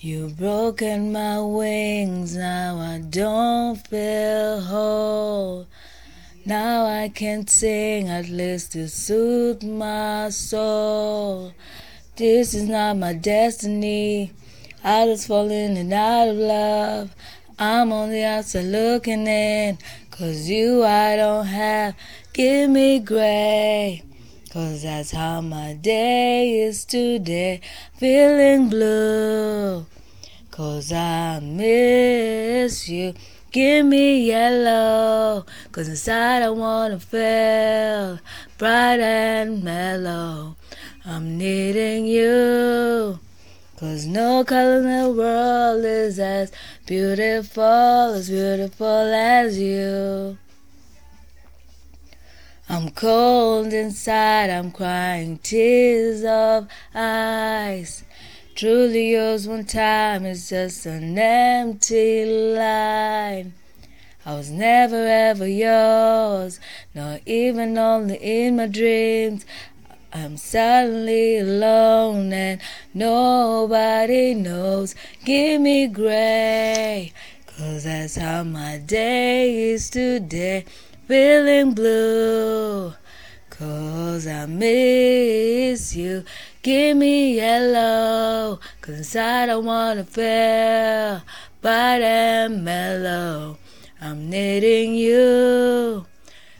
You've broken my wings, now I don't feel whole. Now I can't sing, at least to soothe my soul. This is not my destiny. I just falling in and out of love. I'm on the outside looking in. Cause you I don't have. Give me gray. Cause that's how my day is today. Feeling blue. Cause I miss you. Give me yellow. Cause inside I wanna feel bright and mellow. I'm needing you. Cause no color in the world is as beautiful, as beautiful as you. I'm cold inside, I'm crying tears of ice. Truly yours one time is just an empty line. I was never ever yours, not even only in my dreams. I'm suddenly alone and nobody knows. Give me gray, cause that's how my day is today feeling blue. Cause I miss you. Give me yellow. Cause I wanna feel and mellow. I'm needing you.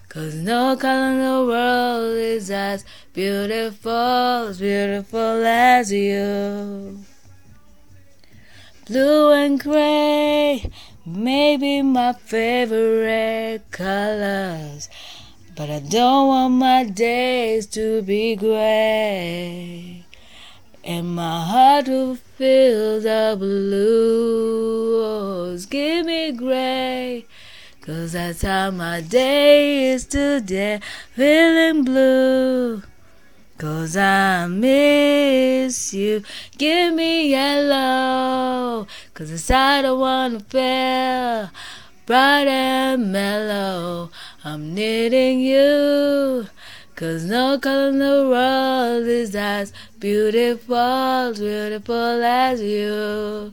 Cause no color in the world is as beautiful, as beautiful as you. Blue and gray may be my favorite colors, but I don't want my days to be gray. And my heart will feel the blues. Give me gray. Cause that's how my day is today, feeling blue. Cause I miss you. Give me yellow. Cause I wanna feel bright and mellow. I'm needing you. Cause no color in the world is as beautiful, beautiful as you.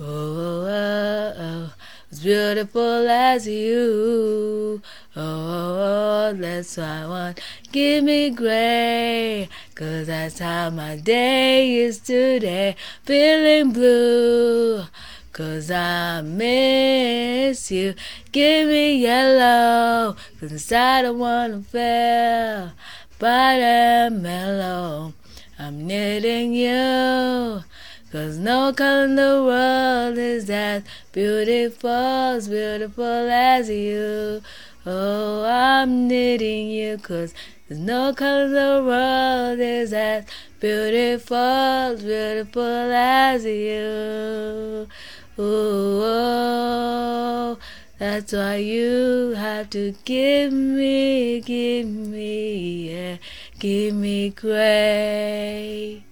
Oh, oh, oh, as beautiful as you. Oh, oh, oh, that's what I want. Give me gray, cause that's how my day is today. Feeling blue, cause I miss you. Give me yellow, cause I wanna feel bright and mellow. I'm needing you. Cause no color in the world is as beautiful, as beautiful as you. Oh, I'm needing you, cause there's no color in the world is as beautiful, as beautiful as you. Oh, oh, that's why you have to give me, give me, yeah, give me grace.